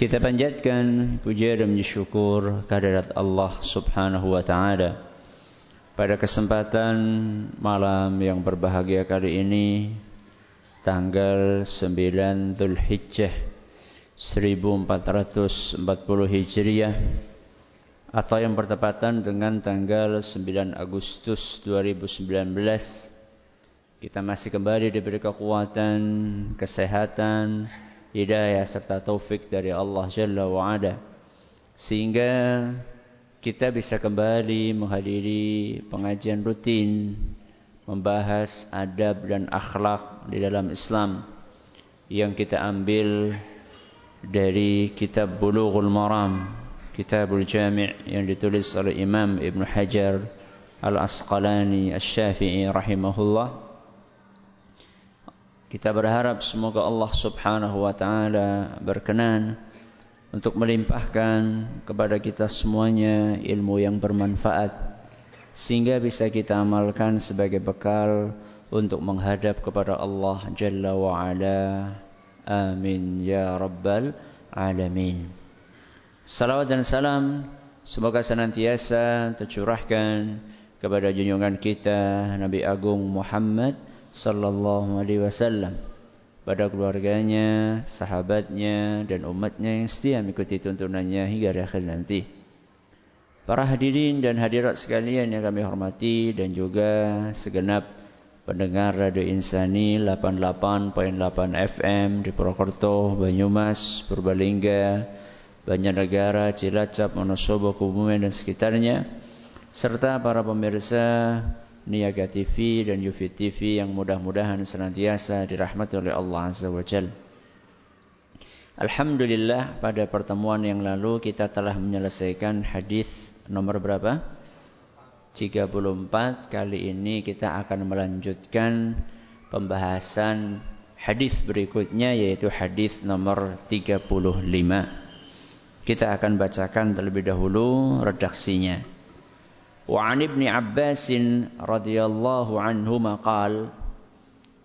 Kita panjatkan puja dan syukur kehadirat Allah Subhanahu wa taala. Pada kesempatan malam yang berbahagia kali ini tanggal 9 Zulhijjah 1440 Hijriah atau yang bertepatan dengan tanggal 9 Agustus 2019 kita masih kembali diberi kekuatan, kesehatan, hidayah serta taufik dari Allah Jalla wa'ala. Sehingga kita bisa kembali menghadiri pengajian rutin membahas adab dan akhlak di dalam Islam yang kita ambil dari kitab Bulughul Maram kitabul Jami' yang ditulis oleh Imam Ibn Hajar Al-Asqalani Al-Syafi'i rahimahullah kita berharap semoga Allah Subhanahu wa taala berkenan untuk melimpahkan kepada kita semuanya ilmu yang bermanfaat sehingga bisa kita amalkan sebagai bekal untuk menghadap kepada Allah Jalla wa ala. Amin ya rabbal alamin. Salawat dan salam semoga senantiasa tercurahkan kepada junjungan kita Nabi Agung Muhammad sallallahu alaihi wasallam pada keluarganya, sahabatnya dan umatnya yang setia mengikuti tuntunannya hingga akhir nanti. Para hadirin dan hadirat sekalian yang kami hormati dan juga segenap pendengar Radio Insani 88.8 FM di Purwokerto, Banyumas, Purbalingga, Banjarnegara, Cilacap, Wonosobo, Kebumen dan sekitarnya serta para pemirsa Niaga TV dan Yufi TV yang mudah-mudahan senantiasa dirahmati oleh Allah Azza wa Jal. Alhamdulillah pada pertemuan yang lalu kita telah menyelesaikan hadis nomor berapa? 34. Kali ini kita akan melanjutkan pembahasan hadis berikutnya yaitu hadis nomor 35. Kita akan bacakan terlebih dahulu redaksinya. وعن ابن عباس رضي الله عنهما قال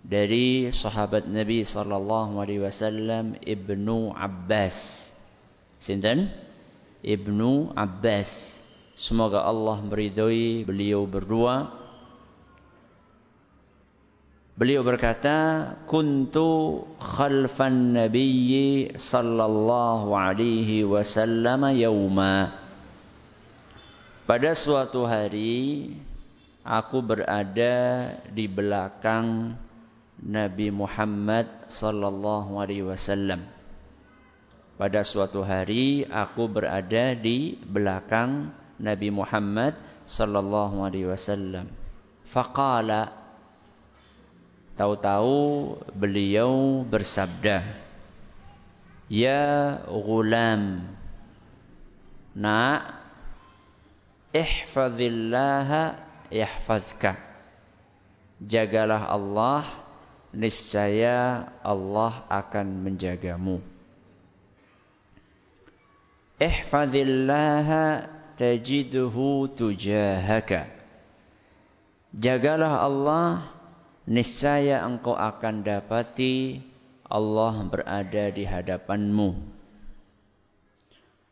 dari sahabat Nabi sallallahu alaihi wasallam Ibnu Abbas. Sinten? Ibnu Abbas. Semoga Allah meridhoi beliau berdua. Beliau berkata, "Kuntu khalfan Nabi sallallahu alaihi wasallam yauma." Pada suatu hari aku berada di belakang Nabi Muhammad sallallahu alaihi wasallam. Pada suatu hari aku berada di belakang Nabi Muhammad sallallahu alaihi wasallam. Faqala tahu-tahu beliau bersabda, "Ya ghulam, nak ihfazillaha yahfazka. Jagalah Allah, niscaya Allah akan menjagamu. Ihfazillaha tajiduhu tujahaka. Jagalah Allah, niscaya engkau akan dapati Allah berada di hadapanmu.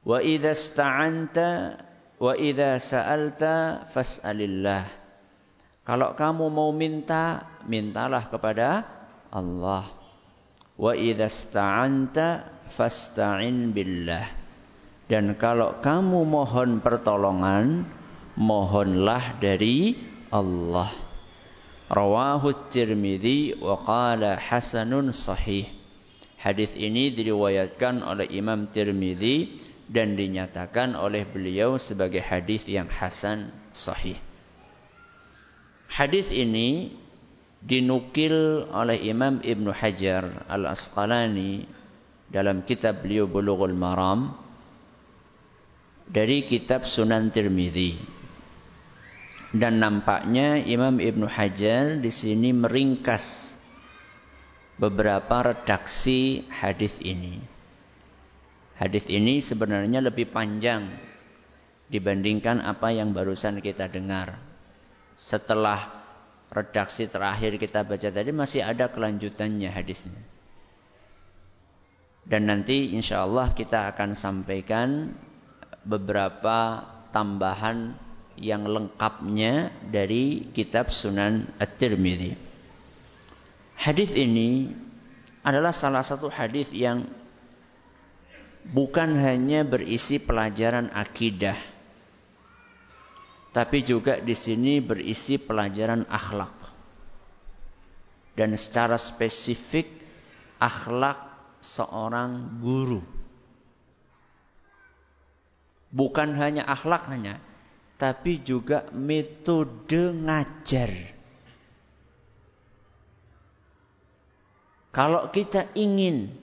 Wa idza sta'anta Wa idza sa'alta fas'alillah. Kalau kamu mau minta, mintalah kepada Allah. Wa idza sta'anta fasta'in billah. Dan kalau kamu mohon pertolongan, mohonlah dari Allah. Rawahu Tirmidzi wa qala hasanun sahih. Hadis ini diriwayatkan oleh Imam Tirmidzi dan dinyatakan oleh beliau sebagai hadis yang hasan sahih. Hadis ini dinukil oleh Imam Ibn Hajar Al-Asqalani dalam kitab beliau Bulughul Maram dari kitab Sunan Tirmidzi. Dan nampaknya Imam Ibnu Hajar di sini meringkas beberapa redaksi hadis ini. Hadis ini sebenarnya lebih panjang dibandingkan apa yang barusan kita dengar. Setelah redaksi terakhir kita baca tadi masih ada kelanjutannya hadisnya. Dan nanti insya Allah kita akan sampaikan beberapa tambahan yang lengkapnya dari kitab Sunan At-Tirmidzi. Hadis ini adalah salah satu hadis yang bukan hanya berisi pelajaran akidah, tapi juga di sini berisi pelajaran akhlak. Dan secara spesifik akhlak seorang guru. Bukan hanya akhlaknya, tapi juga metode ngajar. Kalau kita ingin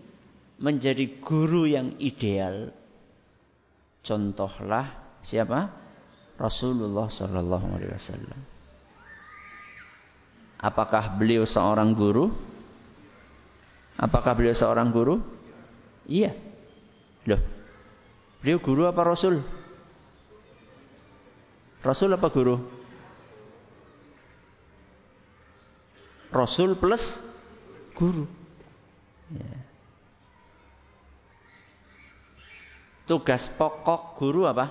menjadi guru yang ideal, contohlah siapa? Rasulullah Sallallahu Alaihi Wasallam. Apakah beliau seorang guru? Apakah beliau seorang guru? Iya. Loh, Beliau guru apa rasul? Rasul apa guru? Rasul plus guru. Ya. Tugas pokok guru apa?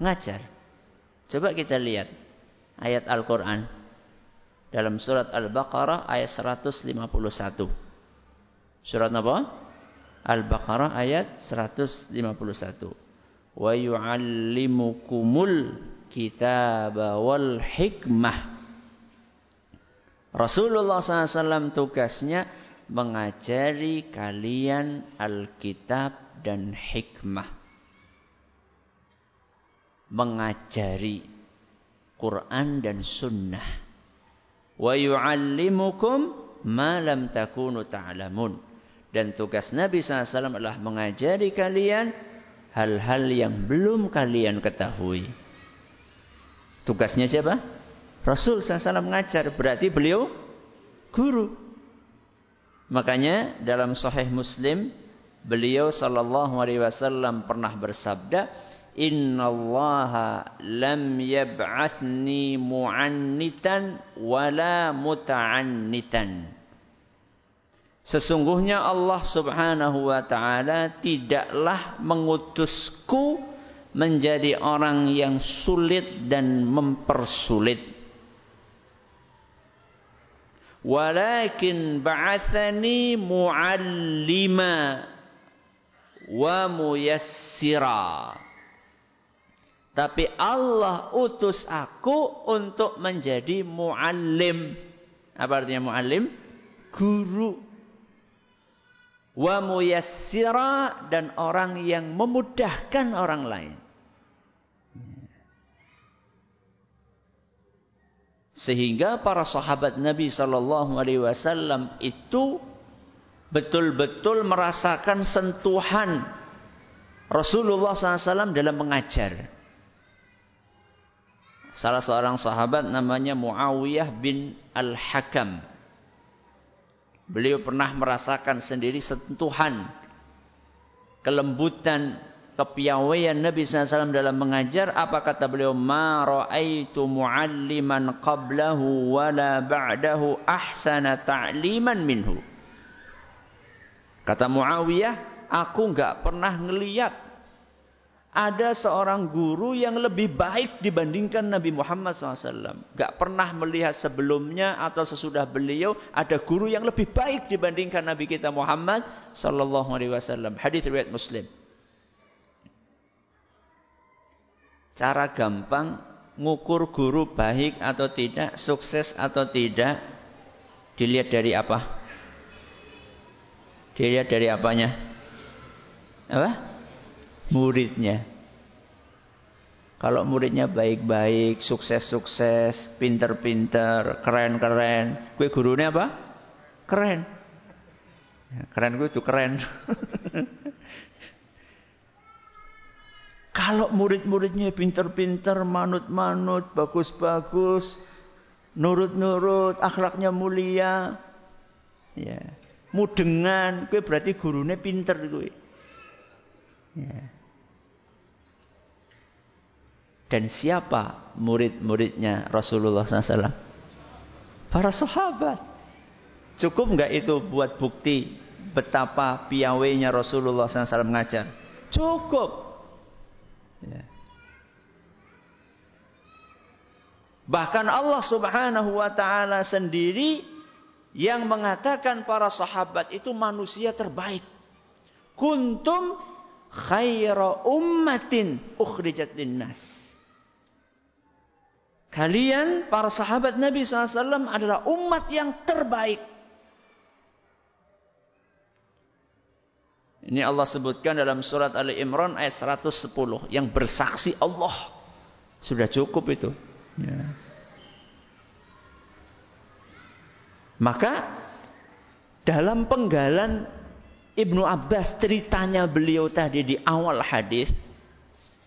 Ngajar. Coba kita lihat ayat Al-Quran. Dalam surat Al-Baqarah ayat 151. Surat apa? Al-Baqarah ayat 151. Wa yu'allimukumul kitaba wal hikmah. Rasulullah SAW tugasnya mengajari kalian Alkitab dan hikmah. Mengajari Quran dan sunnah. Wa yu'allimukum ma lam takunu ta'lamun. Ta dan tugas Nabi SAW adalah mengajari kalian hal-hal yang belum kalian ketahui. Tugasnya siapa? Rasul SAW mengajar. Berarti beliau guru. Makanya dalam Sahih Muslim beliau sallallahu alaihi wasallam pernah bersabda, "Inna Allah lam yab'athni mu'annitan wala muta'annitan." Sesungguhnya Allah subhanahu wa ta'ala tidaklah mengutusku menjadi orang yang sulit dan mempersulit. Walakin ba'athani mu'allima wa muyassira. Tapi Allah utus aku untuk menjadi muallim. Apa artinya muallim? Guru wa muyassira dan orang yang memudahkan orang lain. Sehingga para sahabat Nabi sallallahu alaihi wasallam itu betul-betul merasakan sentuhan Rasulullah SAW dalam mengajar. Salah seorang sahabat namanya Muawiyah bin Al-Hakam Beliau pernah merasakan sendiri sentuhan kelembutan kepiawaian Nabi SAW dalam mengajar apa kata beliau ma ra'aitu mualliman qablahu wala ba'dahu ahsana ta'liman minhu kata Muawiyah aku enggak pernah ngeliat ada seorang guru yang lebih baik dibandingkan Nabi Muhammad SAW. Gak pernah melihat sebelumnya atau sesudah beliau ada guru yang lebih baik dibandingkan Nabi kita Muhammad Wasallam. Hadis riwayat Muslim. Cara gampang ngukur guru baik atau tidak, sukses atau tidak, dilihat dari apa? Dilihat dari apanya? Apa? muridnya. Kalau muridnya baik-baik, sukses-sukses, pinter-pinter, keren-keren, kue gurunya apa? Keren. Ya, keren gue itu keren. Kalau murid-muridnya pinter-pinter, manut-manut, bagus-bagus, nurut-nurut, akhlaknya mulia, ya, mudengan, gue berarti gurunya pinter gue. Ya. Dan siapa murid-muridnya Rasulullah SAW? Para sahabat. Cukup nggak itu buat bukti betapa piawainya Rasulullah SAW mengajar? Cukup. Ya. Bahkan Allah Subhanahu wa taala sendiri yang mengatakan para sahabat itu manusia terbaik. Kuntum khaira ummatin ukhrijat linnas. Kalian para sahabat Nabi SAW adalah umat yang terbaik. Ini Allah sebutkan dalam surat Ali Imran ayat 110 yang bersaksi Allah. Sudah cukup itu. Ya. Maka dalam penggalan Ibnu Abbas ceritanya beliau tadi di awal hadis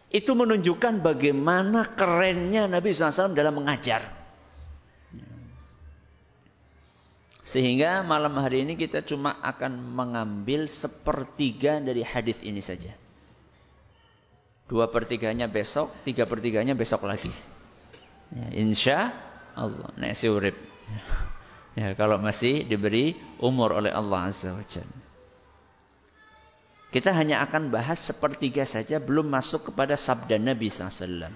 itu menunjukkan bagaimana kerennya Nabi SAW dalam mengajar. Sehingga malam hari ini kita cuma akan mengambil sepertiga dari hadis ini saja. Dua pertiganya besok, tiga pertiganya besok lagi. Ya, insya Allah. Nasi urip. Ya, kalau masih diberi umur oleh Allah Azza wa Jalla. Kita hanya akan bahas sepertiga saja, belum masuk kepada sabda Nabi SAW.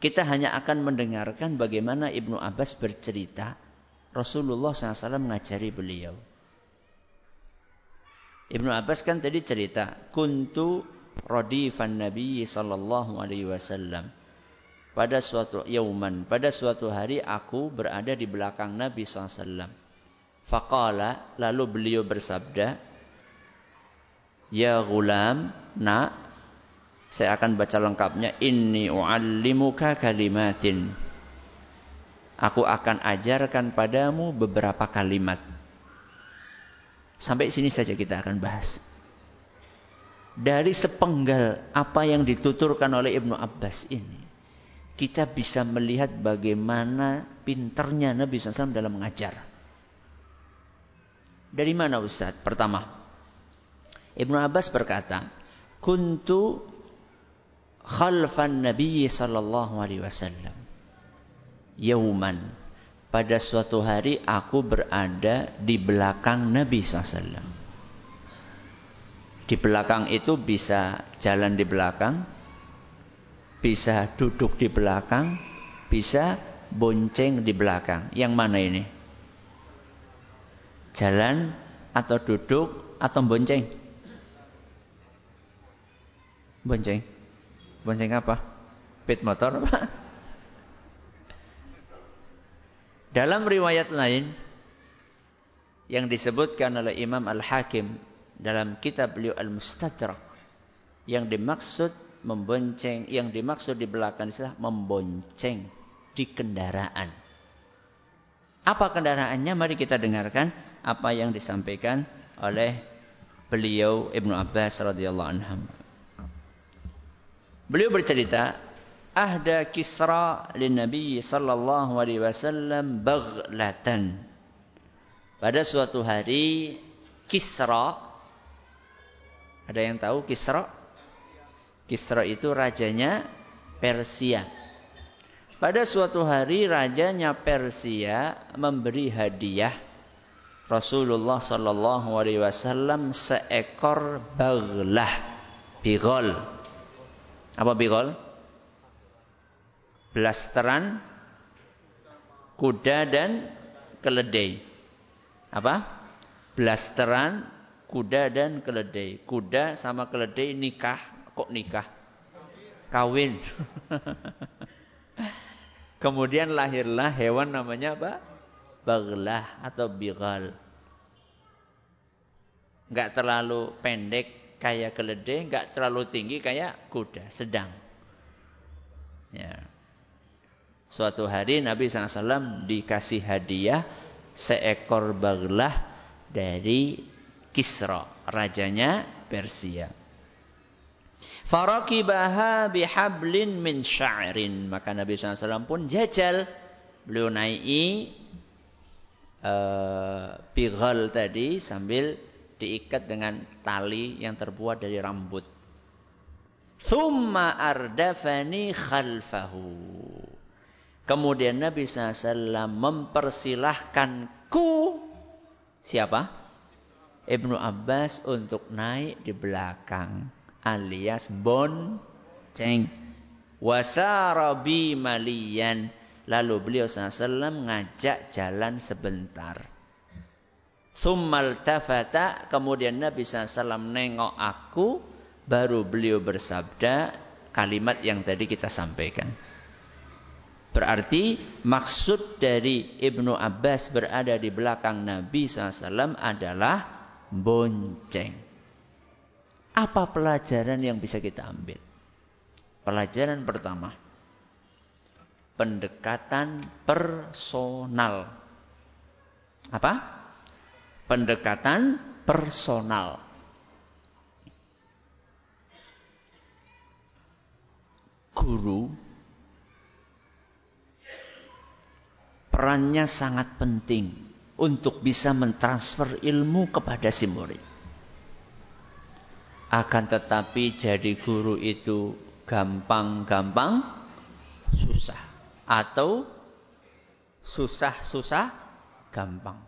Kita hanya akan mendengarkan bagaimana Ibnu Abbas bercerita Rasulullah SAW mengajari beliau. Ibnu Abbas kan tadi cerita, kuntu radifan Nabi sallallahu alaihi wasallam. Pada suatu yauman, pada suatu hari aku berada di belakang Nabi SAW. Faqala, lalu beliau bersabda, Ya gulam, nak, saya akan baca lengkapnya. Inni u'allimuka kalimatin. Aku akan ajarkan padamu beberapa kalimat. Sampai sini saja kita akan bahas. Dari sepenggal apa yang dituturkan oleh Ibnu Abbas ini. Kita bisa melihat bagaimana pinternya Nabi SAW dalam mengajar. Dari mana Ustaz? Pertama, Ibnu Abbas berkata, Kuntu khalfan Nabi sallallahu alaihi wasallam yauman. Pada suatu hari aku berada di belakang Nabi SAW. Di belakang itu bisa jalan di belakang, bisa duduk di belakang, bisa bonceng di belakang. Yang mana ini? Jalan atau duduk atau bonceng? Bonceng. Bonceng apa? Pit motor apa? Dalam riwayat lain yang disebutkan oleh Imam Al-Hakim dalam kitab beliau Al-Mustadrak yang dimaksud membonceng, yang dimaksud di belakang istilah membonceng di kendaraan. Apa kendaraannya? Mari kita dengarkan apa yang disampaikan oleh beliau Ibnu Abbas radhiyallahu anhu. Beliau bercerita, ahda Kisra lin Nabi sallallahu alaihi wasallam baghlatan. Pada suatu hari Kisra ada yang tahu Kisra? Kisra itu rajanya Persia. Pada suatu hari rajanya Persia memberi hadiah Rasulullah sallallahu alaihi wasallam seekor baglah bigol. Apa bigol? Blasteran, kuda dan keledai. Apa? Blasteran, kuda dan keledai. Kuda sama keledai nikah. Kok nikah? Kawin. Kemudian lahirlah hewan namanya apa? Baglah atau bigal. Enggak terlalu pendek kayak keledai, enggak terlalu tinggi kayak kuda, sedang. Ya. Suatu hari Nabi SAW dikasih hadiah seekor baglah dari Kisra, rajanya Persia. Farakibaha bihablin min sya'rin. Maka Nabi SAW pun jajal. Beliau naiki uh, bighal tadi sambil diikat dengan tali yang terbuat dari rambut. Thumma ardafani khalfahu. Kemudian Nabi SAW mempersilahkanku siapa? Ibnu Abbas untuk naik di belakang alias bonceng. Wasarabi malian. Lalu beliau SAW ngajak jalan sebentar. Thummal tafata. Kemudian Nabi SAW nengok aku. Baru beliau bersabda kalimat yang tadi kita sampaikan. Berarti maksud dari Ibnu Abbas berada di belakang Nabi SAW adalah bonceng. Apa pelajaran yang bisa kita ambil? Pelajaran pertama. Pendekatan personal. Apa? Pendekatan personal. guru perannya sangat penting untuk bisa mentransfer ilmu kepada si murid. Akan tetapi jadi guru itu gampang-gampang susah atau susah-susah gampang.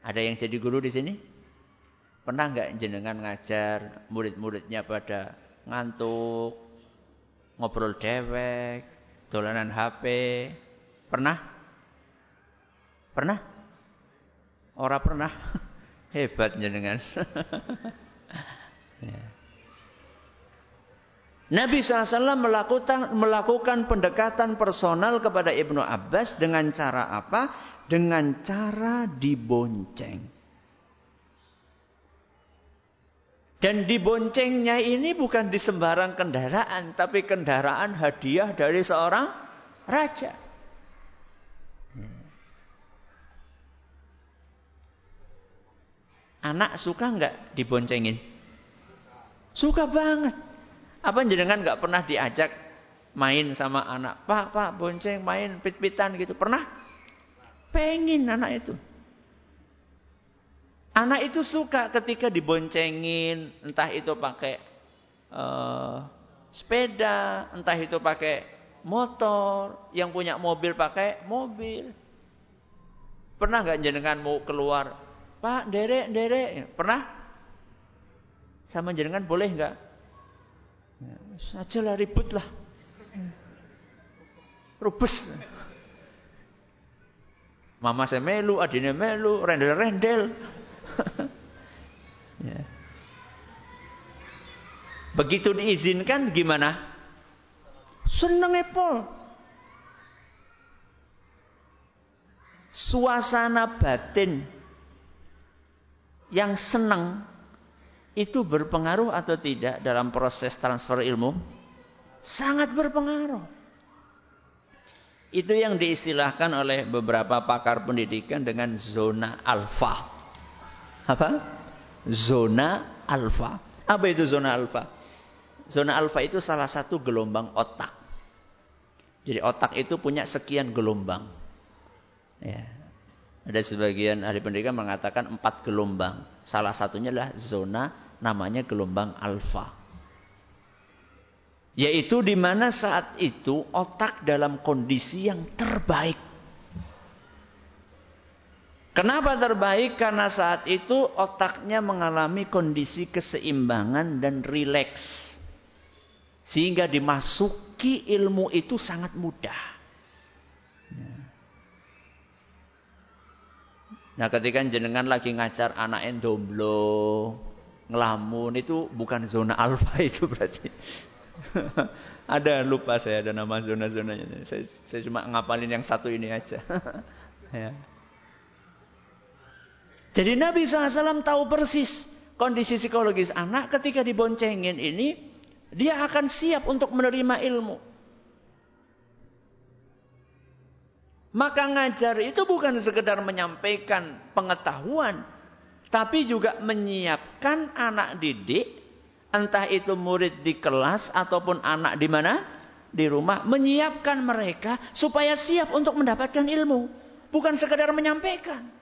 Ada yang jadi guru di sini? Pernah nggak jenengan ngajar murid-muridnya pada ngantuk, ngobrol dewek, dolanan HP. Pernah? Pernah? Ora pernah. Hebat jenengan. ya. Nabi SAW melakukan, melakukan pendekatan personal kepada Ibnu Abbas dengan cara apa? Dengan cara dibonceng. Dan diboncengnya ini bukan di sembarang kendaraan, tapi kendaraan hadiah dari seorang raja. Anak suka nggak diboncengin? Suka banget. Apa jenengan nggak pernah diajak main sama anak? Pak, pak, bonceng, main pit-pitan gitu. Pernah? Pengen anak itu. Anak itu suka ketika diboncengin, entah itu pakai uh, sepeda, entah itu pakai motor, yang punya mobil pakai mobil. Pernah nggak jenengan mau keluar, Pak, derek, derek, pernah? Sama jenengan boleh nggak? Ya, saja lah ribut lah, rubes. Mama saya melu, adiknya melu, rendel-rendel. ya. Begitu diizinkan gimana? Seneng Epol. Suasana batin yang senang itu berpengaruh atau tidak dalam proses transfer ilmu? Sangat berpengaruh. Itu yang diistilahkan oleh beberapa pakar pendidikan dengan zona alfa apa? Zona alfa. Apa itu zona alfa? Zona alfa itu salah satu gelombang otak. Jadi otak itu punya sekian gelombang. Ya. Ada sebagian ahli pendidikan mengatakan empat gelombang. Salah satunya adalah zona namanya gelombang alfa. Yaitu di mana saat itu otak dalam kondisi yang terbaik. Kenapa terbaik? Karena saat itu otaknya mengalami kondisi keseimbangan dan rileks. Sehingga dimasuki ilmu itu sangat mudah. Nah ketika jenengan lagi ngajar anak endomblo, ngelamun itu bukan zona alfa itu berarti. ada lupa saya ada nama zona-zonanya. Saya, saya cuma ngapalin yang satu ini aja. ya. Jadi Nabi SAW tahu persis kondisi psikologis anak ketika diboncengin ini, dia akan siap untuk menerima ilmu. Maka ngajar itu bukan sekedar menyampaikan pengetahuan, Tapi juga menyiapkan anak didik, entah itu murid di kelas ataupun anak di mana? Di rumah, menyiapkan mereka supaya siap untuk mendapatkan ilmu. Bukan sekedar menyampaikan.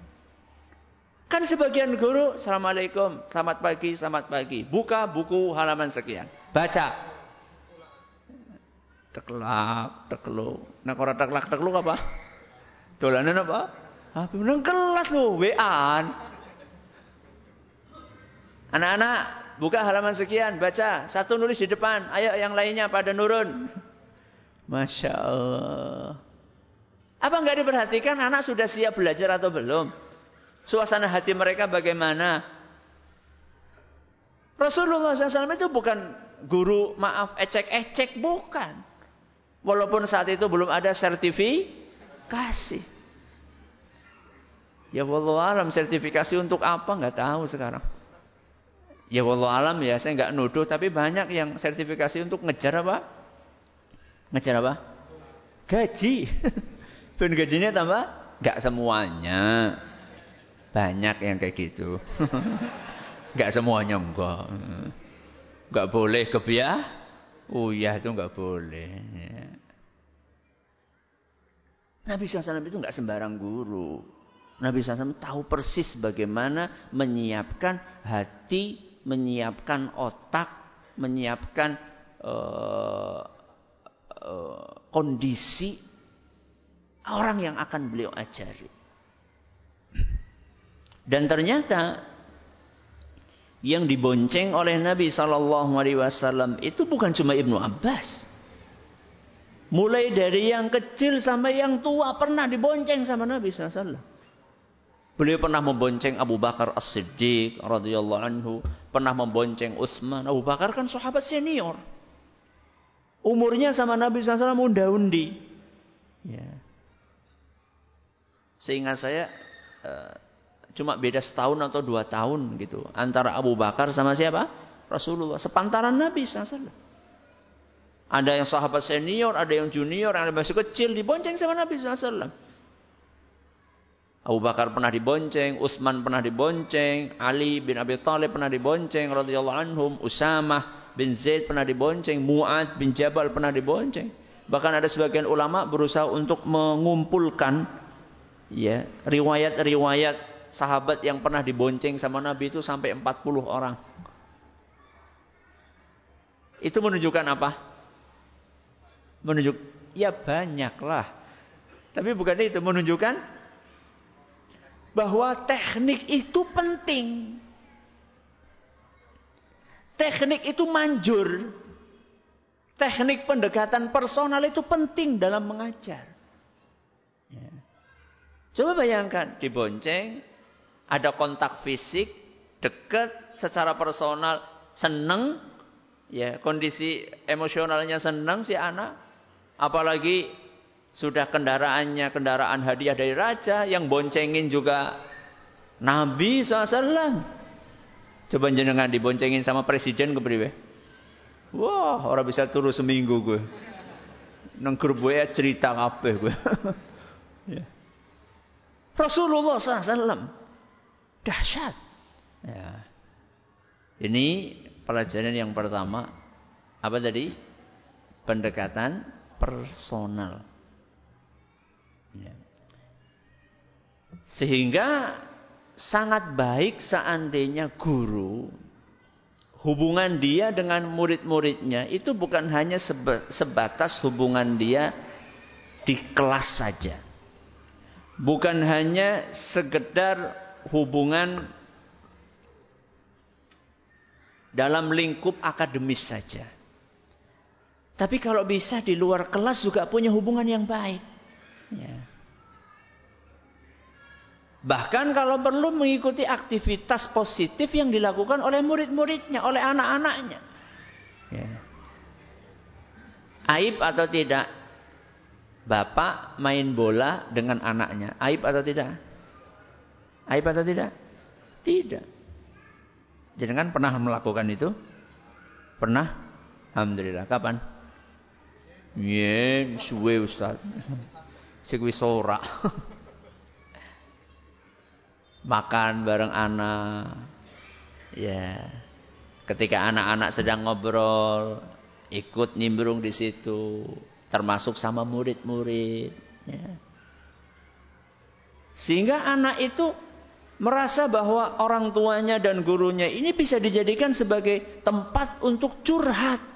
Kan sebagian guru, Assalamualaikum, selamat pagi, selamat pagi. Buka buku halaman sekian. Baca. Teklak, tekluk. Nah, kalau teklak, tekluk apa? Dolanan apa? Apa? Nang kelas lu, WA. Anak-anak, buka halaman sekian, baca. Satu nulis di depan, ayo yang lainnya pada nurun. Masya Allah. Apa enggak diperhatikan anak sudah siap belajar atau belum? Suasana hati mereka bagaimana? Rasulullah SAW itu bukan guru maaf ecek-ecek bukan. Walaupun saat itu belum ada sertifikasi. Ya Allah alam sertifikasi untuk apa nggak tahu sekarang. Ya Allah alam ya saya nggak nuduh tapi banyak yang sertifikasi untuk ngejar apa? Ngejar apa? Gaji. Pun gajinya tambah? Nggak semuanya. Banyak yang kayak gitu. Enggak semuanya enggak. Enggak boleh kebiah. Oh iya itu enggak boleh. Ya. Nabi SAW itu enggak sembarang guru. Nabi SAW tahu persis bagaimana menyiapkan hati, menyiapkan otak, menyiapkan uh, uh, kondisi orang yang akan beliau ajari. Dan ternyata yang dibonceng oleh Nabi Shallallahu Alaihi Wasallam itu bukan cuma Ibnu Abbas. Mulai dari yang kecil sampai yang tua pernah dibonceng sama Nabi SAW. Beliau pernah membonceng Abu Bakar As-Siddiq radhiyallahu anhu, pernah membonceng Utsman. Abu Bakar kan sahabat senior. Umurnya sama Nabi SAW unda-undi. Ya. Sehingga saya uh, Cuma beda setahun atau dua tahun gitu. Antara Abu Bakar sama siapa? Rasulullah. Sepantaran Nabi SAW. Ada yang sahabat senior, ada yang junior, ada yang masih kecil. Dibonceng sama Nabi SAW. Abu Bakar pernah dibonceng, Utsman pernah dibonceng, Ali bin Abi Thalib pernah dibonceng, radhiyallahu anhum, Usamah bin Zaid pernah dibonceng, Mu'ad bin Jabal pernah dibonceng. Bahkan ada sebagian ulama berusaha untuk mengumpulkan ya riwayat-riwayat sahabat yang pernah dibonceng sama Nabi itu sampai 40 orang. Itu menunjukkan apa? Menunjuk ya banyaklah. Tapi bukan itu menunjukkan bahwa teknik itu penting. Teknik itu manjur. Teknik pendekatan personal itu penting dalam mengajar. Ya. Coba bayangkan, dibonceng, ada kontak fisik, dekat secara personal, seneng, ya kondisi emosionalnya seneng si anak, apalagi sudah kendaraannya kendaraan hadiah dari raja yang boncengin juga Nabi SAW. Coba jenengan diboncengin sama presiden ke priwe. Wah, orang bisa turun seminggu gue. Grup gue cerita apa gue. ya. Rasulullah SAW Dahsyat. Ya. Ini pelajaran yang pertama. Apa tadi? Pendekatan personal. Ya. Sehingga sangat baik seandainya guru hubungan dia dengan murid-muridnya itu bukan hanya sebatas hubungan dia di kelas saja. Bukan hanya sekedar hubungan dalam lingkup akademis saja. Tapi kalau bisa di luar kelas juga punya hubungan yang baik. Ya. Bahkan kalau perlu mengikuti aktivitas positif yang dilakukan oleh murid-muridnya, oleh anak-anaknya. Ya. Aib atau tidak? Bapak main bola dengan anaknya. Aib atau tidak? Aib atau tidak? Tidak. Jangan pernah melakukan itu? Pernah? Alhamdulillah. Kapan? Iya, suwe Ustaz. Segwi sora. makan bareng anak. Ya. Ketika anak-anak sedang ngobrol, ikut nimbrung di situ, termasuk sama murid-murid. Ya. Sehingga anak itu merasa bahwa orang tuanya dan gurunya ini bisa dijadikan sebagai tempat untuk curhat.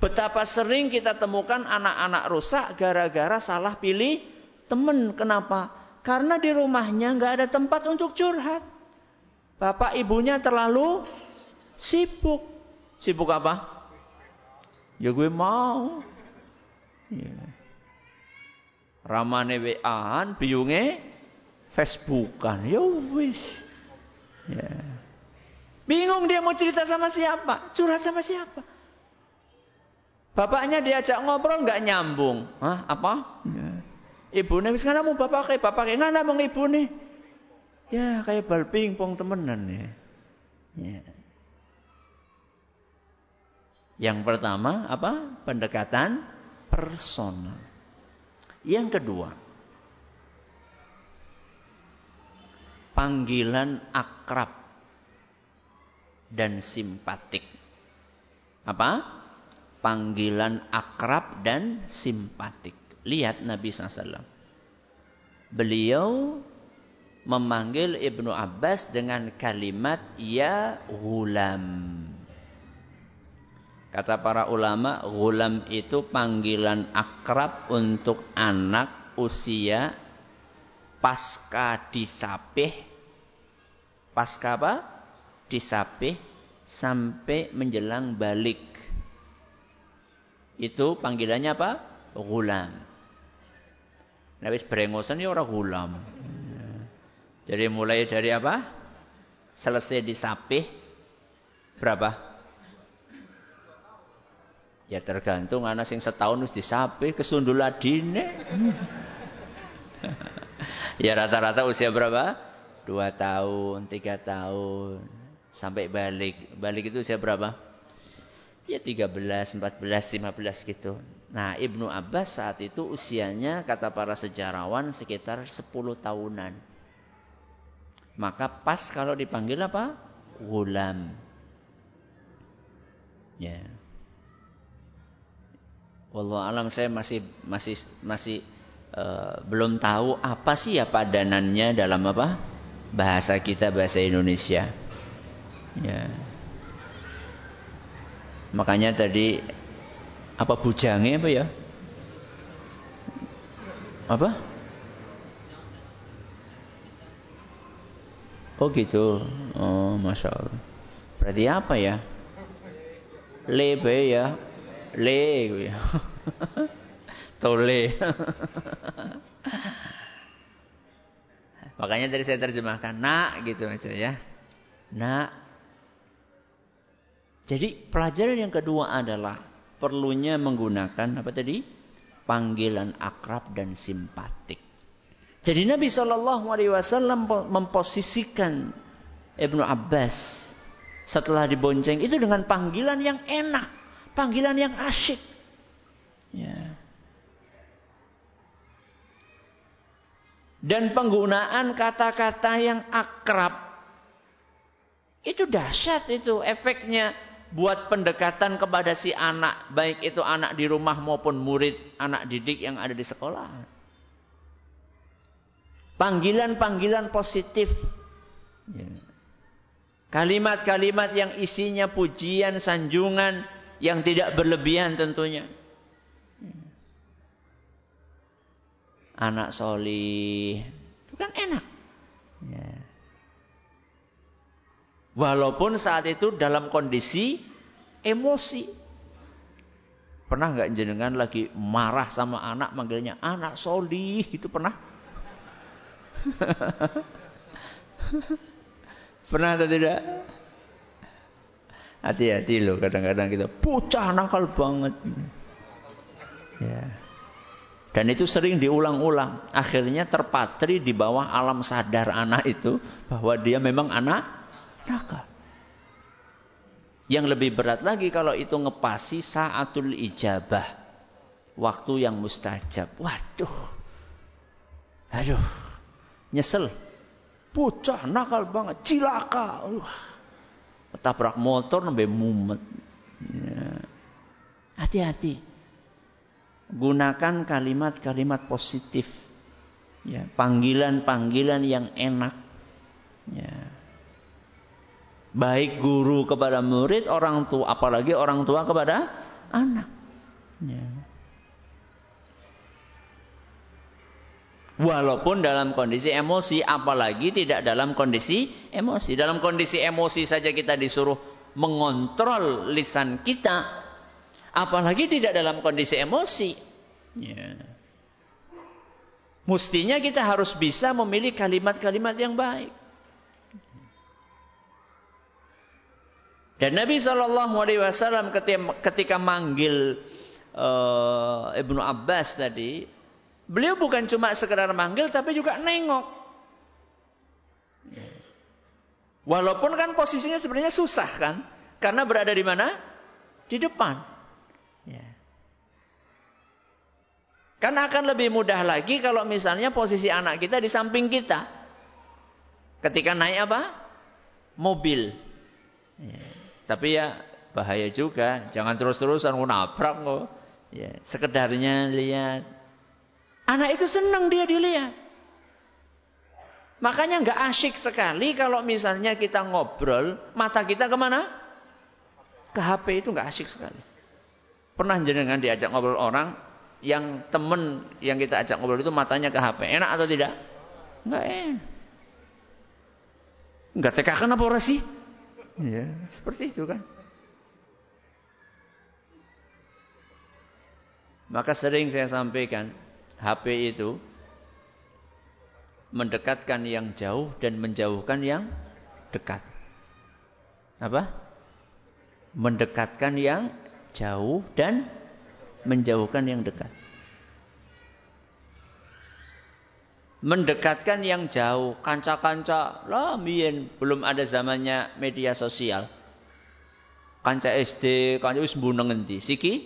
Betapa sering kita temukan anak-anak rusak gara-gara salah pilih teman. Kenapa? Karena di rumahnya nggak ada tempat untuk curhat. Bapak ibunya terlalu sibuk. Sibuk apa? Ya gue mau. Yeah ramane WA-an, Facebookan. Ya wis. Ya. Bingung dia mau cerita sama siapa, curhat sama siapa. Bapaknya diajak ngobrol nggak nyambung. Hah, apa? Ya. Ibu nih, sekarang mau bapak kayak bapak kayak nggak mau ibu nih. Ya kayak bal pingpong temenan ya. ya. Yang pertama apa? Pendekatan personal. Yang kedua, panggilan akrab dan simpatik. Apa? Panggilan akrab dan simpatik. Lihat Nabi SAW. Beliau memanggil Ibnu Abbas dengan kalimat ya gulam. Kata para ulama, gulam itu panggilan akrab untuk anak usia pasca disapih. Pasca apa? Disapih sampai menjelang balik. Itu panggilannya apa? Gulam. Wis brengosan ya orang gulam. Jadi mulai dari apa? Selesai disapih berapa? Ya tergantung anak sing setahun wis disape kesundul adine. ya rata-rata usia berapa? Dua tahun, tiga tahun. Sampai balik. Balik itu usia berapa? Ya 13, 14, 15 gitu. Nah Ibnu Abbas saat itu usianya kata para sejarawan sekitar 10 tahunan. Maka pas kalau dipanggil apa? Gulam. Ya. Yeah. Wallahu alam saya masih masih masih uh, belum tahu apa sih ya padanannya dalam apa bahasa kita bahasa Indonesia. Ya. Makanya tadi apa bujangnya apa ya? Apa? Oh gitu. Oh, masya Allah. Berarti apa ya? Lebe ya le tole makanya dari saya terjemahkan nak gitu aja ya nak jadi pelajaran yang kedua adalah perlunya menggunakan apa tadi panggilan akrab dan simpatik jadi Nabi Shallallahu Alaihi Wasallam memposisikan Ibnu Abbas setelah dibonceng itu dengan panggilan yang enak Panggilan yang asyik. Ya. Dan penggunaan kata-kata yang akrab. Itu dahsyat itu efeknya buat pendekatan kepada si anak. Baik itu anak di rumah maupun murid, anak didik yang ada di sekolah. Panggilan-panggilan positif. Ya. Kalimat-kalimat yang isinya pujian, sanjungan, yang tidak berlebihan tentunya. Anak solih itu kan enak. Ya. Walaupun saat itu dalam kondisi emosi. Pernah nggak jenengan lagi marah sama anak manggilnya anak solih itu pernah? pernah atau tidak? Hati-hati loh kadang-kadang kita bocah nakal banget. Ya. Dan itu sering diulang-ulang. Akhirnya terpatri di bawah alam sadar anak itu bahwa dia memang anak nakal. Yang lebih berat lagi kalau itu ngepasi saatul ijabah. Waktu yang mustajab. Waduh. Aduh, nyesel. Bocah nakal banget, cilaka. Uh, tabrak motor nembe mumet. Ya. Hati-hati. Gunakan kalimat-kalimat positif. Ya, panggilan-panggilan yang enak. Ya. Baik guru kepada murid, orang tua, apalagi orang tua kepada anak. Ya. Walaupun dalam kondisi emosi, apalagi tidak dalam kondisi emosi. Dalam kondisi emosi saja kita disuruh mengontrol lisan kita. Apalagi tidak dalam kondisi emosi. Ya. Mestinya kita harus bisa memilih kalimat-kalimat yang baik. Dan Nabi Shallallahu Alaihi Wasallam ketika manggil uh, Ibnu Abbas tadi, Beliau bukan cuma sekedar manggil tapi juga nengok. Walaupun kan posisinya sebenarnya susah kan. Karena berada di mana? Di depan. Ya. Karena akan lebih mudah lagi kalau misalnya posisi anak kita di samping kita. Ketika naik apa? Mobil. Ya. Tapi ya bahaya juga. Jangan terus-terusan nabrak kok. Ya, sekedarnya lihat Anak itu senang dia dilihat. Makanya nggak asyik sekali kalau misalnya kita ngobrol, mata kita ke mana? Ke HP itu nggak asyik sekali. Pernah jenengan diajak ngobrol orang, yang temen yang kita ajak ngobrol itu matanya ke HP. Enak atau tidak? Nggak enak. Nggak tekakan apa orang sih? Ya, seperti itu kan. Maka sering saya sampaikan, HP itu mendekatkan yang jauh dan menjauhkan yang dekat. Apa? Mendekatkan yang jauh dan menjauhkan yang dekat. Mendekatkan yang jauh, kanca-kanca, lah mien belum ada zamannya media sosial. Kanca SD, kanca wis mbuneng ngendi? Siki?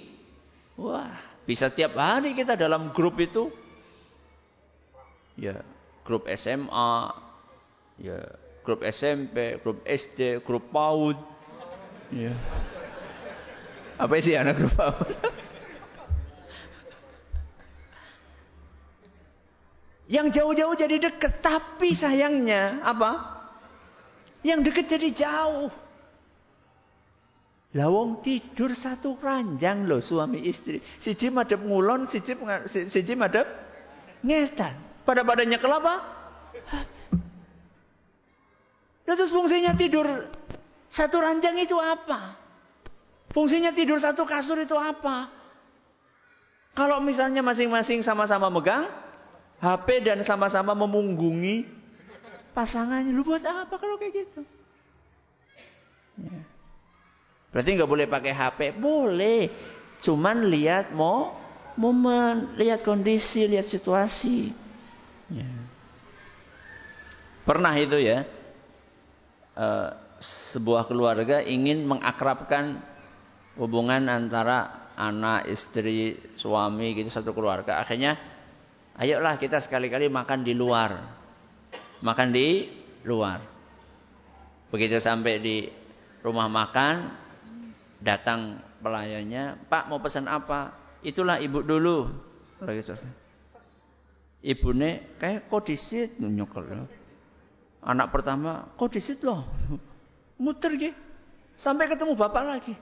Wah, bisa tiap hari kita dalam grup itu. Ya, grup SMA, ya, grup SMP, grup SD, grup PAUD. Ya. Apa sih anak grup PAUD? Yang jauh-jauh jadi deket, tapi sayangnya apa? Yang deket jadi jauh. Lawong tidur satu ranjang loh suami istri. Siji madep ngulon, siji, siji madep ngetan. Pada badannya kelapa. Terus fungsinya tidur satu ranjang itu apa? Fungsinya tidur satu kasur itu apa? Kalau misalnya masing-masing sama-sama megang HP dan sama-sama memunggungi pasangannya, lu buat apa kalau kayak gitu? Ya. Berarti nggak boleh pakai HP? Boleh. Cuman lihat mau momen, lihat kondisi, lihat situasi. Ya. Pernah itu ya, uh, sebuah keluarga ingin mengakrabkan hubungan antara anak, istri, suami gitu satu keluarga. Akhirnya, ayolah kita sekali-kali makan di luar, makan di luar. Begitu sampai di rumah makan, Datang pelayannya, Pak mau pesan apa? Itulah ibu dulu. Ibu nih kayak kodisit nyokel. Anak pertama kodisit loh. Muter gitu. Sampai ketemu bapak lagi.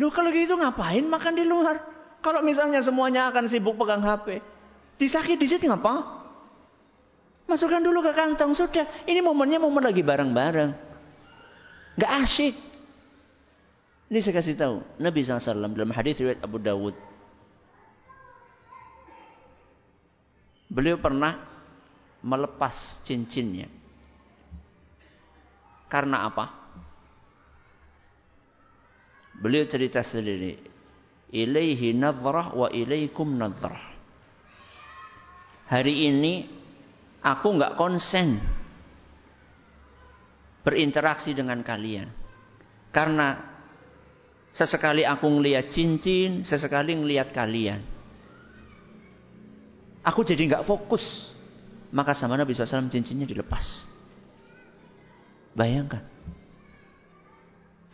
Lu kalau gitu ngapain makan di luar? Kalau misalnya semuanya akan sibuk pegang HP. Disakit disit ngapa? Masukkan dulu ke kantong sudah. Ini momennya momen lagi bareng-bareng. Gak asyik. Ini saya kasih tahu. Nabi SAW dalam hadis riwayat Abu Dawud. Beliau pernah melepas cincinnya. Karena apa? Beliau cerita sendiri. Ilaihi nadhrah wa ilaikum nadhrah. Hari ini aku nggak konsen berinteraksi dengan kalian. Karena Sesekali aku ngeliat cincin, sesekali ngeliat kalian. Aku jadi nggak fokus maka sama Nabi SAW cincinnya dilepas. Bayangkan.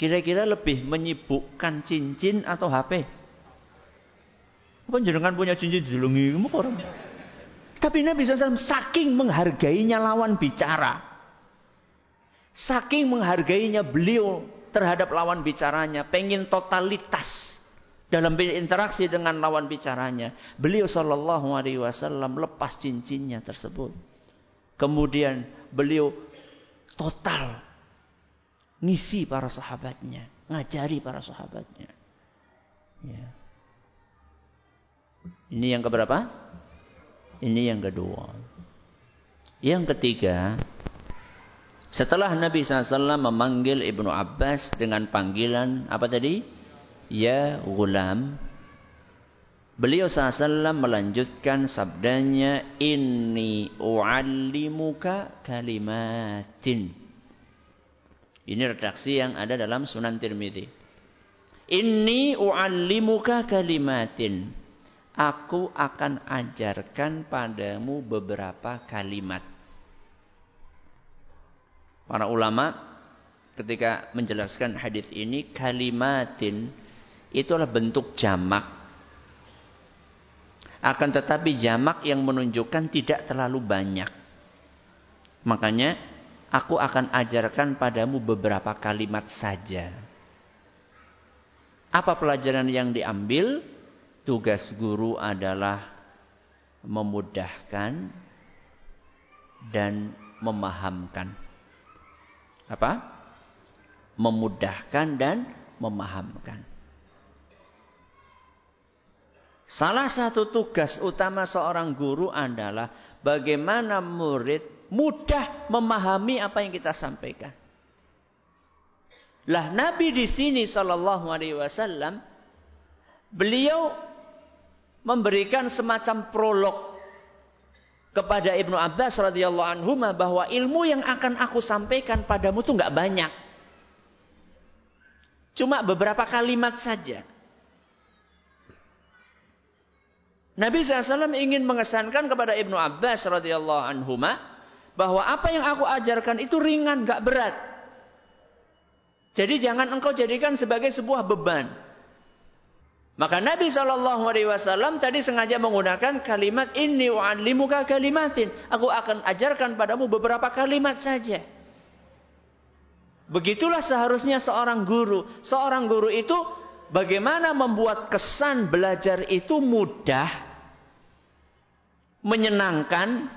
Kira-kira lebih menyibukkan cincin atau HP? Apa jenengan punya cincin di dilungi orang? Tapi Nabi SAW saking menghargainya lawan bicara. Saking menghargainya beliau terhadap lawan bicaranya. Pengen totalitas dalam berinteraksi dengan lawan bicaranya. Beliau Shallallahu Alaihi Wasallam lepas cincinnya tersebut. Kemudian beliau total ngisi para sahabatnya, ngajari para sahabatnya. Ya. Ini yang keberapa? Ini yang kedua. Yang ketiga, setelah Nabi SAW memanggil Ibnu Abbas dengan panggilan apa tadi? Ya gulam. Beliau SAW melanjutkan sabdanya, Inni u'allimuka kalimatin. Ini redaksi yang ada dalam Sunan Tirmidzi. Inni u'allimuka kalimatin. Aku akan ajarkan padamu beberapa kalimat. Para ulama ketika menjelaskan hadis ini kalimatin itulah bentuk jamak. Akan tetapi jamak yang menunjukkan tidak terlalu banyak. Makanya aku akan ajarkan padamu beberapa kalimat saja. Apa pelajaran yang diambil? Tugas guru adalah memudahkan dan memahamkan. Apa? Memudahkan dan memahamkan. Salah satu tugas utama seorang guru adalah bagaimana murid mudah memahami apa yang kita sampaikan. Lah Nabi di sini sallallahu alaihi wasallam beliau memberikan semacam prolog kepada Ibnu Abbas radhiyallahu anhu bahwa ilmu yang akan aku sampaikan padamu tuh nggak banyak. Cuma beberapa kalimat saja. Nabi SAW ingin mengesankan kepada Ibnu Abbas radhiyallahu anhu bahwa apa yang aku ajarkan itu ringan, gak berat. Jadi jangan engkau jadikan sebagai sebuah beban. Maka Nabi Shallallahu Alaihi Wasallam tadi sengaja menggunakan kalimat ini wa'alimuka kalimatin. Aku akan ajarkan padamu beberapa kalimat saja. Begitulah seharusnya seorang guru. Seorang guru itu bagaimana membuat kesan belajar itu mudah, menyenangkan,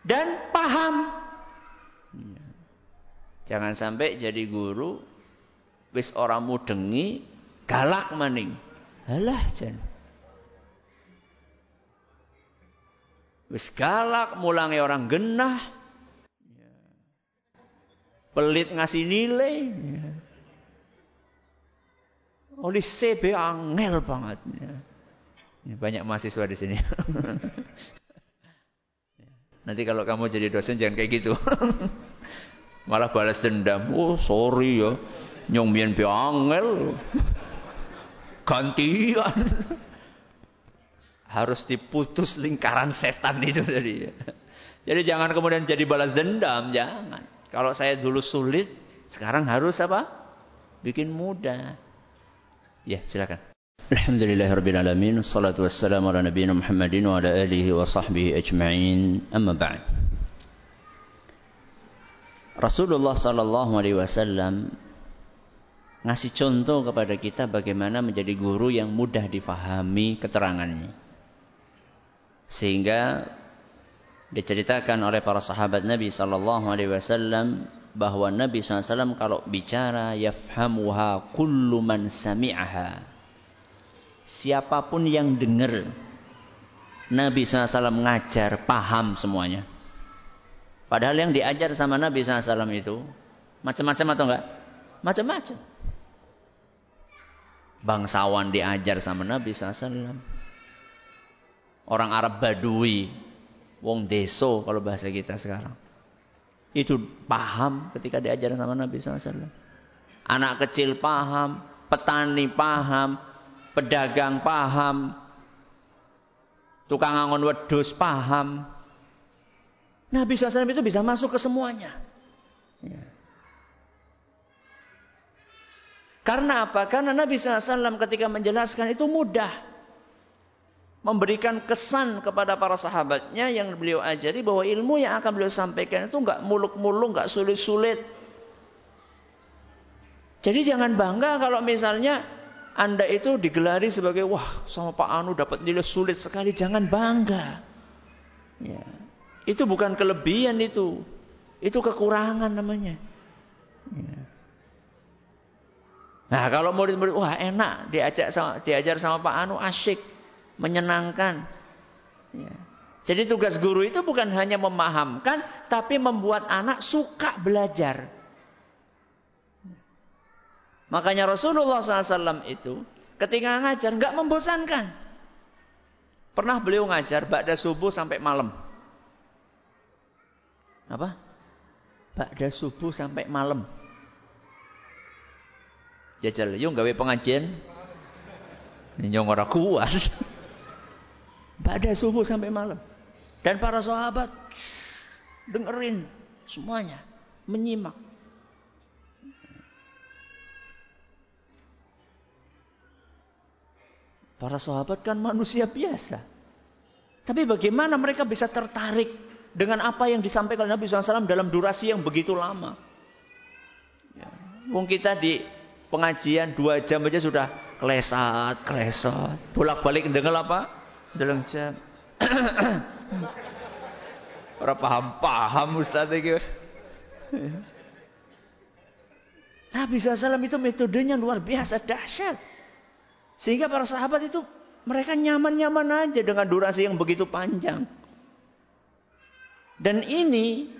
dan paham. Jangan sampai jadi guru wis orang mudengi galak maning. Halah jan. Wis galak mulangi orang genah. Pelit ngasih nilai. Oleh CB angel banget. Banyak mahasiswa di sini. Nanti kalau kamu jadi dosen jangan kayak gitu. Malah balas dendam. Oh sorry ya. Nyong bian angel. Gantian. Harus diputus lingkaran setan itu tadi. Jadi jangan kemudian jadi balas dendam. Jangan. Kalau saya dulu sulit. Sekarang harus apa? Bikin mudah. Ya silakan. Alhamdulillah Rabbil Alamin Salatu wassalamu ala nabiyina Muhammadin Wa ala alihi wa sahbihi ajma'in Amma ba'd Rasulullah sallallahu alaihi wasallam ngasih contoh kepada kita bagaimana menjadi guru yang mudah difahami keterangannya. Sehingga diceritakan oleh para sahabat Nabi sallallahu alaihi wasallam bahwa Nabi SAW kalau bicara yafhamuha kullu man sami'aha siapa pun yang dengar Nabi SAW ngajar, paham semuanya. Padahal yang diajar sama Nabi SAW itu macam-macam atau enggak? Macam-macam. Bangsawan diajar sama Nabi SAW. Orang Arab Badui, wong deso kalau bahasa kita sekarang. Itu paham ketika diajar sama Nabi SAW. Anak kecil paham, petani paham, pedagang paham, tukang angon wedus paham. Nabi SAW itu bisa masuk ke semuanya. Ya. Karena apa? Karena Nabi SAW ketika menjelaskan itu mudah. Memberikan kesan kepada para sahabatnya yang beliau ajari bahwa ilmu yang akan beliau sampaikan itu nggak muluk-muluk, nggak sulit-sulit. Jadi jangan bangga kalau misalnya anda itu digelari sebagai wah sama Pak Anu dapat nilai sulit sekali. Jangan bangga. Ya. Itu bukan kelebihan itu. Itu kekurangan namanya. Ya. Nah kalau murid-murid wah enak diajak sama, diajar sama Pak Anu asyik, menyenangkan. Ya. Jadi tugas guru itu bukan hanya memahamkan, tapi membuat anak suka belajar. Makanya Rasulullah SAW itu ketika ngajar nggak membosankan. Pernah beliau ngajar ba'da subuh sampai malam. Apa? Ba'da subuh sampai malam. Jajal yung gawe pengajian. Nyong ora kuat. Ba'da subuh sampai malam. Dan para sahabat dengerin semuanya, menyimak. Para sahabat kan manusia biasa. Tapi bagaimana mereka bisa tertarik dengan apa yang disampaikan Nabi SAW dalam durasi yang begitu lama. Ya. Wong kita di pengajian dua jam aja sudah klesat, klesat. Bolak-balik dengar apa? Dalam jam. Orang paham-paham Ustaz itu. Nabi SAW itu metodenya luar biasa, dahsyat. Sehingga para sahabat itu mereka nyaman-nyaman aja dengan durasi yang begitu panjang. Dan ini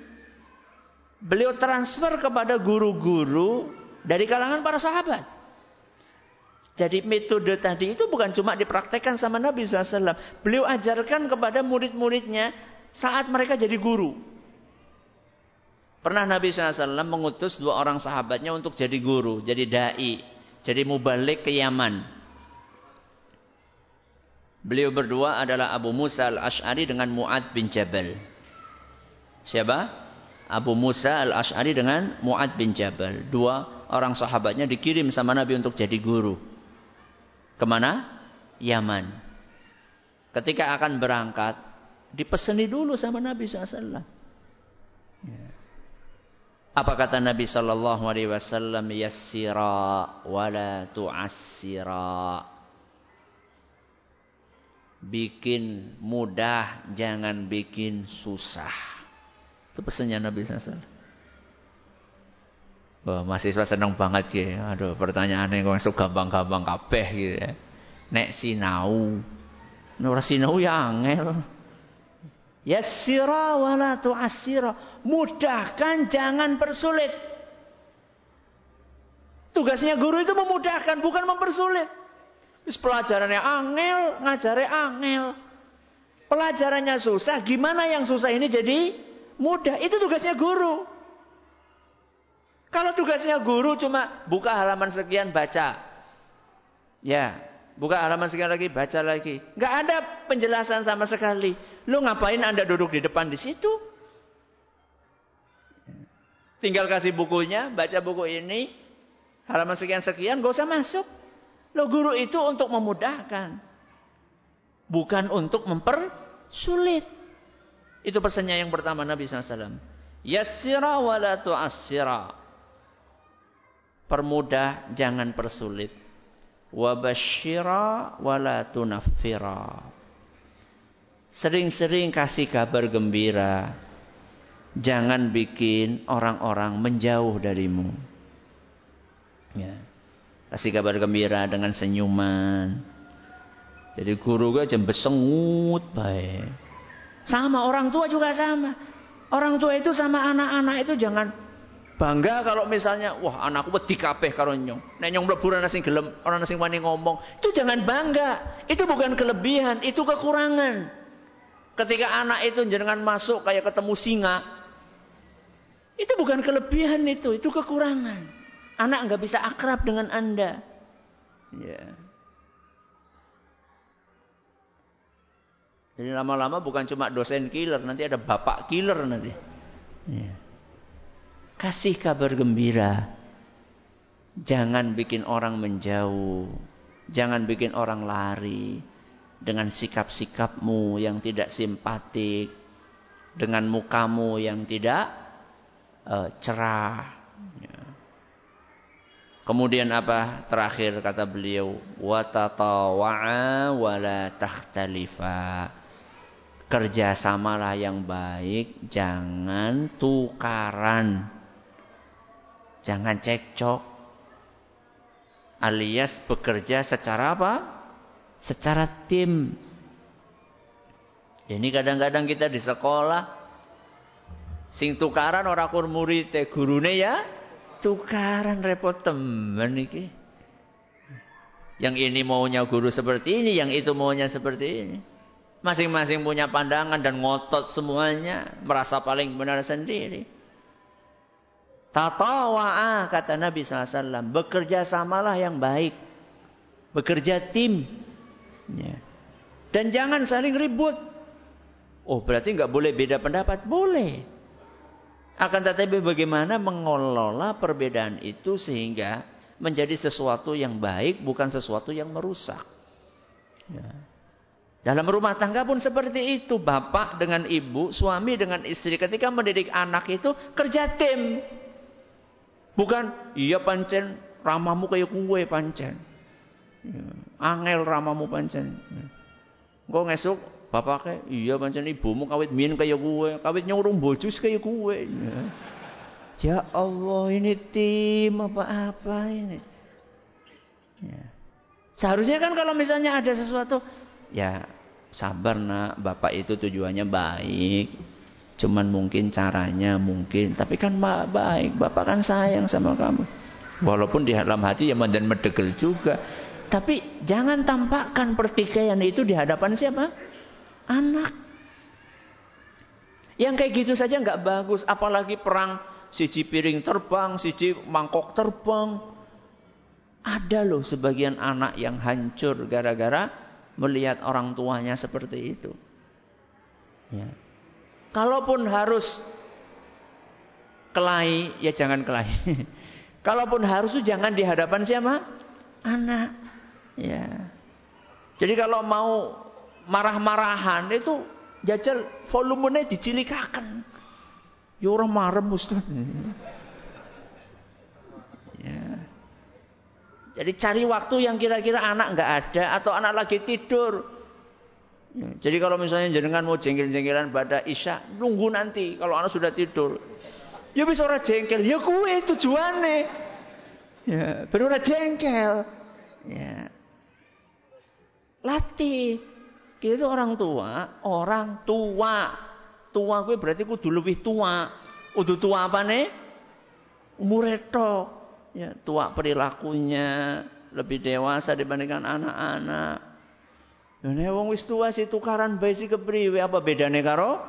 beliau transfer kepada guru-guru dari kalangan para sahabat. Jadi metode tadi itu bukan cuma dipraktekkan sama Nabi SAW. Beliau ajarkan kepada murid-muridnya saat mereka jadi guru. Pernah Nabi SAW mengutus dua orang sahabatnya untuk jadi guru, jadi da'i, jadi mubalik ke Yaman. Beliau berdua adalah Abu Musa al-Ash'ari dengan Mu'ad bin Jabal. Siapa? Abu Musa al-Ash'ari dengan Mu'ad bin Jabal. Dua orang sahabatnya dikirim sama Nabi untuk jadi guru. Ke mana? Yaman. Ketika akan berangkat, dipeseni dulu sama Nabi SAW. Ya. Apa kata Nabi Sallallahu Alaihi Wasallam? Yassira wala tu'assira. Bikin mudah, jangan bikin susah. Itu pesannya Nabi SAW. Wah, mahasiswa senang banget gitu. Aduh, yang masuk gampang-gampang kabeh gitu ya. Nek sinau. Nek sinau ya angel. Yassira wala tu'assira. Mudahkan jangan persulit. Tugasnya guru itu memudahkan bukan mempersulit. Wis pelajarannya angel, ngajare angel. Pelajarannya susah, gimana yang susah ini jadi Mudah, itu tugasnya guru. Kalau tugasnya guru cuma buka halaman sekian baca. Ya, buka halaman sekian lagi baca lagi. Gak ada penjelasan sama sekali. Lu ngapain Anda duduk di depan di situ? Tinggal kasih bukunya, baca buku ini, halaman sekian-sekian, gak usah masuk. Lo guru itu untuk memudahkan. Bukan untuk mempersulit. Itu pesannya yang pertama Nabi SAW. Yassira wa la tu'assira. Permudah, jangan persulit. Wabashira wa la tunaffira. Sering-sering kasih kabar gembira. Jangan bikin orang-orang menjauh darimu. Ya. Kasih kabar gembira dengan senyuman. Jadi guru gue aja besengut baik. Sama orang tua juga sama. Orang tua itu sama anak-anak itu jangan bangga kalau misalnya wah anakku wedi kabeh karo nyong. Nek nyong mlebu ana sing gelem, ana sing wani ngomong. Itu jangan bangga. Itu bukan kelebihan, itu kekurangan. Ketika anak itu jenengan masuk kayak ketemu singa. Itu bukan kelebihan itu, itu kekurangan. Anak nggak bisa akrab dengan Anda. Ya. Jadi lama-lama bukan cuma dosen killer, nanti ada bapak killer nanti. Ya. Kasih kabar gembira. Jangan bikin orang menjauh. Jangan bikin orang lari. Dengan sikap-sikapmu yang tidak simpatik. Dengan mukamu yang tidak uh, cerah. Ya. Kemudian apa? Terakhir kata beliau, watatawa'a wala takhtalifa kerjasamalah yang baik, jangan tukaran. Jangan cekcok. Alias bekerja secara apa? Secara tim. Ini kadang-kadang kita di sekolah sing tukaran orang kur murid teh gurune ya tukaran repot temen iki. Yang ini maunya guru seperti ini, yang itu maunya seperti ini. Masing-masing punya pandangan dan ngotot semuanya. Merasa paling benar sendiri. Tatawa'a kata Nabi SAW. Bekerja samalah yang baik. Bekerja tim. Ya. Dan jangan saling ribut. Oh berarti nggak boleh beda pendapat? Boleh. Akan tetapi bagaimana mengelola perbedaan itu sehingga menjadi sesuatu yang baik bukan sesuatu yang merusak. Ya. Dalam rumah tangga pun seperti itu. Bapak dengan ibu, suami dengan istri. Ketika mendidik anak itu kerja tim. Bukan, iya pancen, ramamu kayak kue pancen. Angel ramamu pancen. Ya. ngesuk, bapak kayak, iya pancen ibumu kawit min kayak kue. Kawit nyurung bojus kayak kue. Ya. ya Allah, ini tim apa-apa ini. Ya. Seharusnya kan kalau misalnya ada sesuatu, ya sabar nak, bapak itu tujuannya baik. Cuman mungkin caranya mungkin, tapi kan baik, bapak kan sayang sama kamu. Walaupun di dalam hati ya dan medegel juga. Tapi jangan tampakkan pertikaian itu di hadapan siapa? Anak. Yang kayak gitu saja nggak bagus, apalagi perang siji piring terbang, siji mangkok terbang. Ada loh sebagian anak yang hancur gara-gara melihat orang tuanya seperti itu. Ya. Kalaupun harus kelahi, ya jangan kelahi. Kalaupun harus itu jangan di hadapan siapa? Anak. Ya. Jadi kalau mau marah-marahan itu jajal volumenya dicilikakan. Ya orang marah Ustaz. Ya. Jadi cari waktu yang kira-kira anak nggak ada atau anak lagi tidur. Jadi kalau misalnya jenengan mau jengkel-jengkelan pada isya, nunggu nanti kalau anak sudah tidur. Ya bisa orang jengkel, ya kue tujuannya. Ya, baru orang jengkel. Ya. Latih. Kita itu orang tua, orang tua. Tua gue berarti kudu lebih tua. Udah tua apa nih? Umur tok ya, tua perilakunya, lebih dewasa dibandingkan anak-anak. Ini wong wis tua sih tukaran bayi si kepriwe apa bedanya karo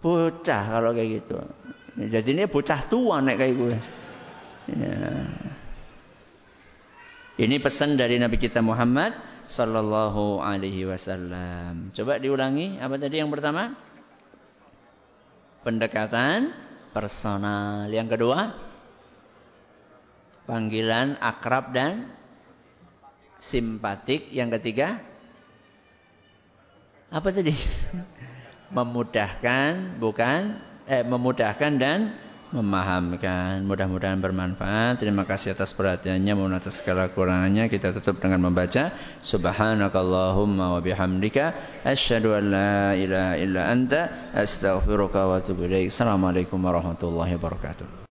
bocah kalau kayak gitu. Ya, jadi ini bocah tua nek kayak gue. Ya. Ini pesan dari Nabi kita Muhammad sallallahu alaihi wasallam. Coba diulangi apa tadi yang pertama? Pendekatan personal. Yang kedua? Panggilan akrab dan simpatik. Yang ketiga, apa tadi? memudahkan, bukan eh memudahkan dan memahamkan. Mudah-mudahan bermanfaat. Terima kasih atas perhatiannya. Mohon atas segala kurangannya. Kita tutup dengan membaca Subhanakallahumma wa bihamdika asyhadu an la ilaha illa anta astaghfiruka wa atubu ilaik. Assalamualaikum warahmatullahi wabarakatuh.